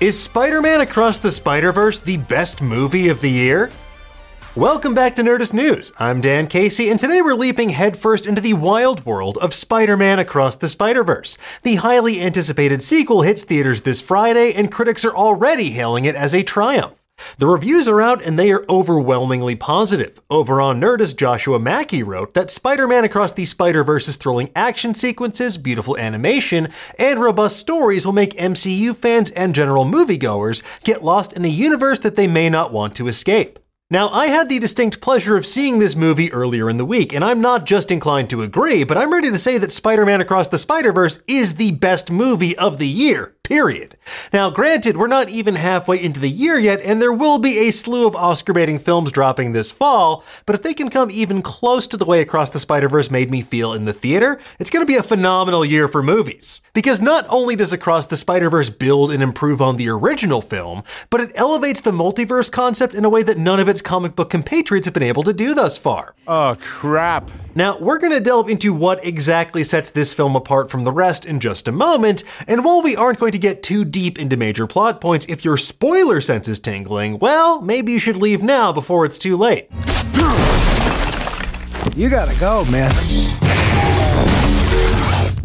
Is Spider Man Across the Spider Verse the best movie of the year? Welcome back to Nerdist News. I'm Dan Casey, and today we're leaping headfirst into the wild world of Spider Man Across the Spider Verse. The highly anticipated sequel hits theaters this Friday, and critics are already hailing it as a triumph. The reviews are out and they are overwhelmingly positive. Over on Nerdist, Joshua Mackey wrote that Spider Man Across the Spider Verse's thrilling action sequences, beautiful animation, and robust stories will make MCU fans and general moviegoers get lost in a universe that they may not want to escape. Now, I had the distinct pleasure of seeing this movie earlier in the week, and I'm not just inclined to agree, but I'm ready to say that Spider Man Across the Spider Verse is the best movie of the year period. Now, granted, we're not even halfway into the year yet, and there will be a slew of Oscar baiting films dropping this fall, but if they can come even close to the way Across the Spider Verse made me feel in the theater, it's going to be a phenomenal year for movies. Because not only does Across the Spider Verse build and improve on the original film, but it elevates the multiverse concept in a way that none of its comic book compatriots have been able to do thus far. Oh, crap. Now, we're going to delve into what exactly sets this film apart from the rest in just a moment, and while we aren't going to get too deep into major plot points, if your spoiler sense is tingling, well, maybe you should leave now before it's too late. You gotta go, man.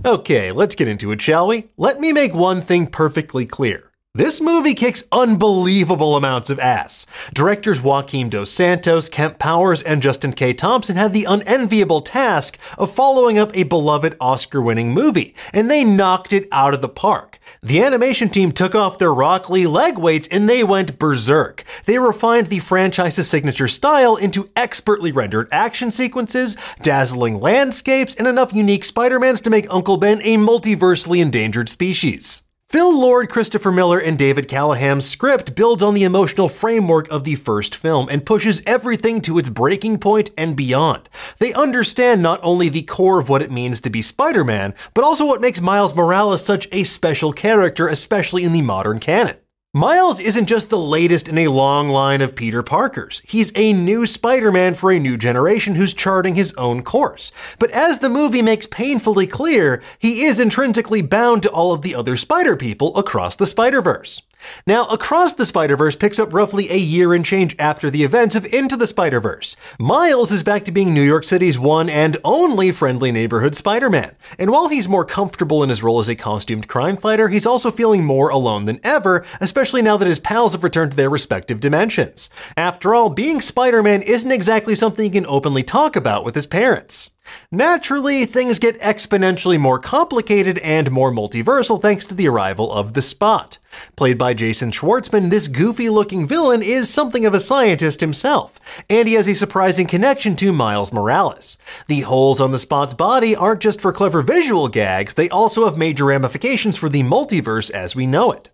Okay, let's get into it, shall we? Let me make one thing perfectly clear. This movie kicks unbelievable amounts of ass. Directors Joaquim Dos Santos, Kemp Powers, and Justin K. Thompson had the unenviable task of following up a beloved Oscar winning movie, and they knocked it out of the park. The animation team took off their Rock Lee leg weights and they went berserk. They refined the franchise's signature style into expertly rendered action sequences, dazzling landscapes, and enough unique Spider Mans to make Uncle Ben a multiversely endangered species. Phil Lord, Christopher Miller, and David Callahan's script builds on the emotional framework of the first film and pushes everything to its breaking point and beyond. They understand not only the core of what it means to be Spider Man, but also what makes Miles Morales such a special character, especially in the modern canon. Miles isn't just the latest in a long line of Peter Parkers. He's a new Spider Man for a new generation who's charting his own course. But as the movie makes painfully clear, he is intrinsically bound to all of the other Spider people across the Spider Verse. Now, Across the Spider Verse picks up roughly a year and change after the events of Into the Spider Verse. Miles is back to being New York City's one and only friendly neighborhood Spider Man. And while he's more comfortable in his role as a costumed crime fighter, he's also feeling more alone than ever, especially now that his pals have returned to their respective dimensions. After all, being Spider Man isn't exactly something he can openly talk about with his parents. Naturally, things get exponentially more complicated and more multiversal thanks to the arrival of the Spot. Played by Jason Schwartzman, this goofy looking villain is something of a scientist himself, and he has a surprising connection to Miles Morales. The holes on the Spot's body aren't just for clever visual gags, they also have major ramifications for the multiverse as we know it.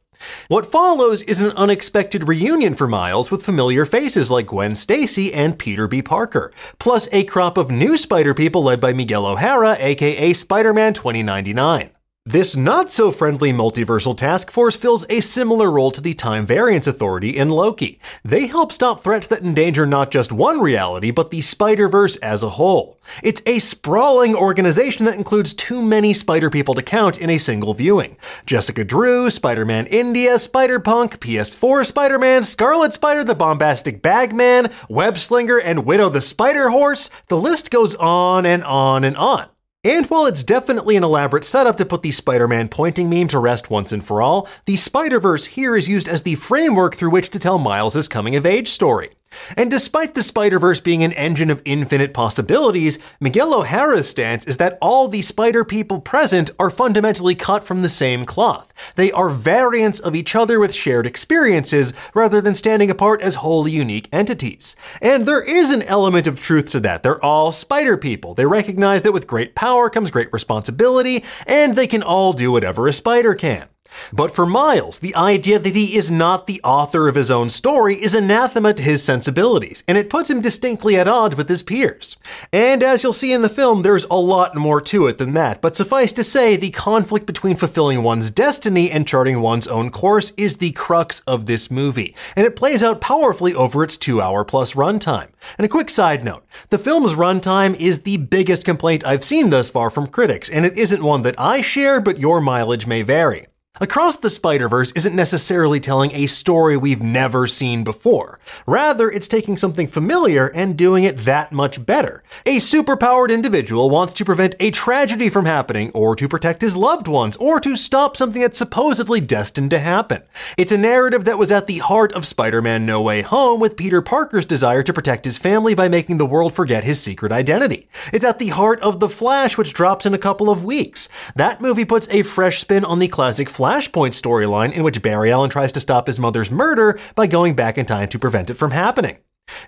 What follows is an unexpected reunion for Miles with familiar faces like Gwen Stacy and Peter B. Parker, plus a crop of new Spider people led by Miguel O'Hara, aka Spider Man 2099. This not so friendly multiversal task force fills a similar role to the Time Variance Authority in Loki. They help stop threats that endanger not just one reality, but the Spider Verse as a whole. It's a sprawling organization that includes too many Spider people to count in a single viewing. Jessica Drew, Spider Man India, Spider Punk, PS4 Spider Man, Scarlet Spider, the Bombastic Bagman, Web Slinger, and Widow the Spider Horse. The list goes on and on and on. And while it's definitely an elaborate setup to put the Spider Man pointing meme to rest once and for all, the Spider Verse here is used as the framework through which to tell Miles' coming of age story. And despite the Spider Verse being an engine of infinite possibilities, Miguel O'Hara's stance is that all the Spider people present are fundamentally cut from the same cloth. They are variants of each other with shared experiences, rather than standing apart as wholly unique entities. And there is an element of truth to that. They're all Spider people. They recognize that with great power comes great responsibility, and they can all do whatever a spider can. But for Miles, the idea that he is not the author of his own story is anathema to his sensibilities, and it puts him distinctly at odds with his peers. And as you'll see in the film, there's a lot more to it than that, but suffice to say, the conflict between fulfilling one's destiny and charting one's own course is the crux of this movie, and it plays out powerfully over its two hour plus runtime. And a quick side note the film's runtime is the biggest complaint I've seen thus far from critics, and it isn't one that I share, but your mileage may vary. Across the Spider Verse isn't necessarily telling a story we've never seen before. Rather, it's taking something familiar and doing it that much better. A superpowered individual wants to prevent a tragedy from happening, or to protect his loved ones, or to stop something that's supposedly destined to happen. It's a narrative that was at the heart of Spider Man No Way Home, with Peter Parker's desire to protect his family by making the world forget his secret identity. It's at the heart of The Flash, which drops in a couple of weeks. That movie puts a fresh spin on the classic Flash Flashpoint storyline in which Barry Allen tries to stop his mother's murder by going back in time to prevent it from happening.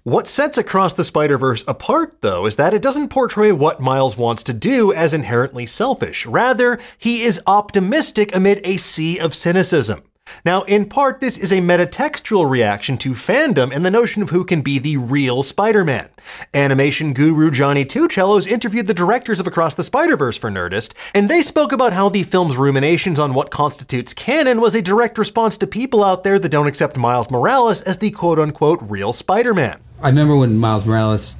What sets Across the Spider Verse apart, though, is that it doesn't portray what Miles wants to do as inherently selfish. Rather, he is optimistic amid a sea of cynicism. Now, in part, this is a metatextual reaction to fandom and the notion of who can be the real Spider Man. Animation guru Johnny Tuchellos interviewed the directors of Across the Spider Verse for Nerdist, and they spoke about how the film's ruminations on what constitutes canon was a direct response to people out there that don't accept Miles Morales as the quote unquote real Spider Man. I remember when Miles Morales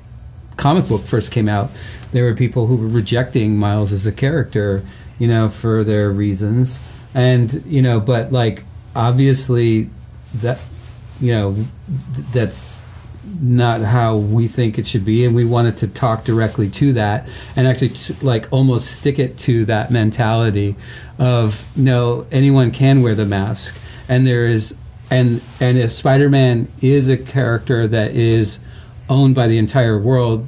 comic book first came out, there were people who were rejecting Miles as a character, you know, for their reasons. And, you know, but like obviously that you know th- that's not how we think it should be and we wanted to talk directly to that and actually like almost stick it to that mentality of no anyone can wear the mask and there is and and if spider-man is a character that is owned by the entire world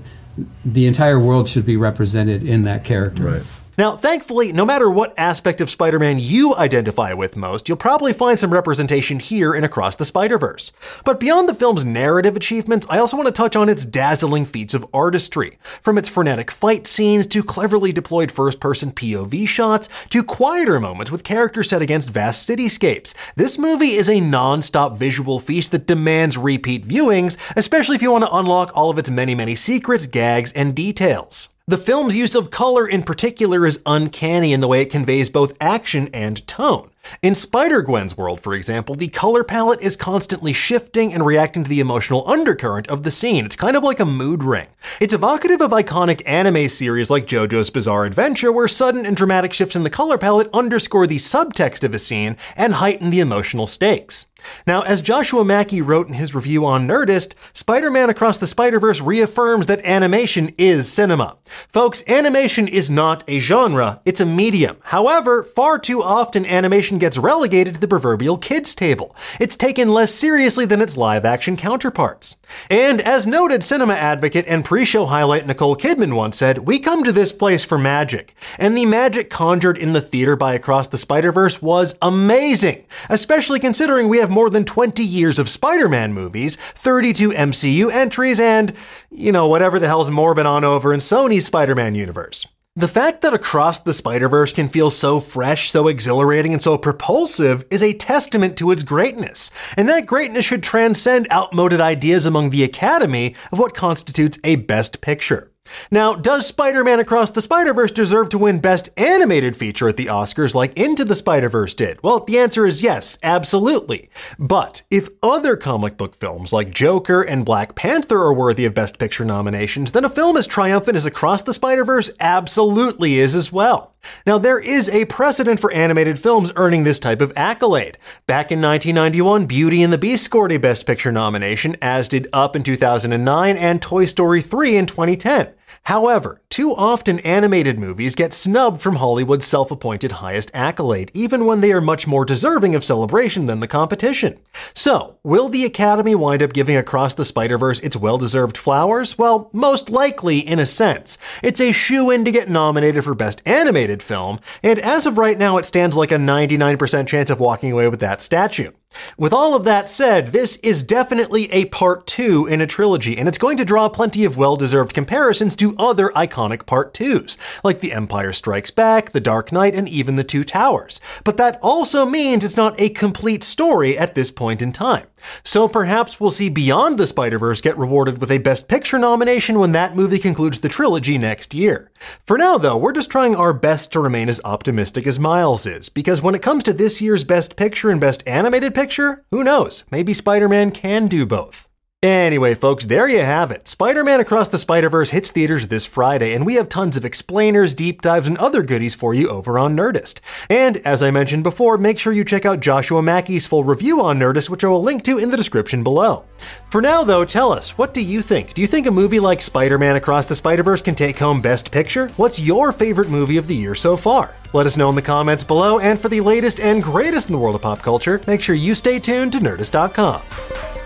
the entire world should be represented in that character Right. Now, thankfully, no matter what aspect of Spider Man you identify with most, you'll probably find some representation here and across the Spider Verse. But beyond the film's narrative achievements, I also want to touch on its dazzling feats of artistry. From its frenetic fight scenes to cleverly deployed first person POV shots to quieter moments with characters set against vast cityscapes, this movie is a non stop visual feast that demands repeat viewings, especially if you want to unlock all of its many, many secrets, gags, and details. The film's use of color in particular is uncanny in the way it conveys both action and tone. In Spider Gwen's world, for example, the color palette is constantly shifting and reacting to the emotional undercurrent of the scene. It's kind of like a mood ring. It's evocative of iconic anime series like JoJo's Bizarre Adventure, where sudden and dramatic shifts in the color palette underscore the subtext of a scene and heighten the emotional stakes. Now, as Joshua Mackey wrote in his review on Nerdist, Spider Man Across the Spider Verse reaffirms that animation is cinema. Folks, animation is not a genre, it's a medium. However, far too often animation gets relegated to the proverbial kids' table. It's taken less seriously than its live action counterparts. And as noted cinema advocate and pre show highlight Nicole Kidman once said, We come to this place for magic. And the magic conjured in the theater by Across the Spider Verse was amazing, especially considering we have more than 20 years of Spider Man movies, 32 MCU entries, and, you know, whatever the hell's Morbin' on over in Sony's Spider Man universe. The fact that Across the Spider Verse can feel so fresh, so exhilarating, and so propulsive is a testament to its greatness. And that greatness should transcend outmoded ideas among the Academy of what constitutes a Best Picture. Now, does Spider Man Across the Spider Verse deserve to win Best Animated Feature at the Oscars like Into the Spider Verse did? Well, the answer is yes, absolutely. But if other comic book films like Joker and Black Panther are worthy of Best Picture nominations, then a film as triumphant as Across the Spider Verse absolutely is as well. Now, there is a precedent for animated films earning this type of accolade. Back in 1991, Beauty and the Beast scored a Best Picture nomination, as did Up in 2009 and Toy Story 3 in 2010. However, too often animated movies get snubbed from Hollywood's self appointed highest accolade, even when they are much more deserving of celebration than the competition. So, will the Academy wind up giving Across the Spider Verse its well deserved flowers? Well, most likely, in a sense. It's a shoe in to get nominated for Best Animated Film, and as of right now, it stands like a 99% chance of walking away with that statue. With all of that said, this is definitely a part two in a trilogy, and it's going to draw plenty of well deserved comparisons to other iconic part twos, like The Empire Strikes Back, The Dark Knight, and even The Two Towers. But that also means it's not a complete story at this point in time. So perhaps we'll see Beyond the Spider Verse get rewarded with a Best Picture nomination when that movie concludes the trilogy next year. For now, though, we're just trying our best to remain as optimistic as Miles is, because when it comes to this year's Best Picture and Best Animated Picture, who knows? Maybe Spider Man can do both. Anyway, folks, there you have it. Spider Man Across the Spider Verse hits theaters this Friday, and we have tons of explainers, deep dives, and other goodies for you over on Nerdist. And as I mentioned before, make sure you check out Joshua Mackey's full review on Nerdist, which I will link to in the description below. For now, though, tell us, what do you think? Do you think a movie like Spider Man Across the Spider Verse can take home Best Picture? What's your favorite movie of the year so far? Let us know in the comments below, and for the latest and greatest in the world of pop culture, make sure you stay tuned to Nerdist.com.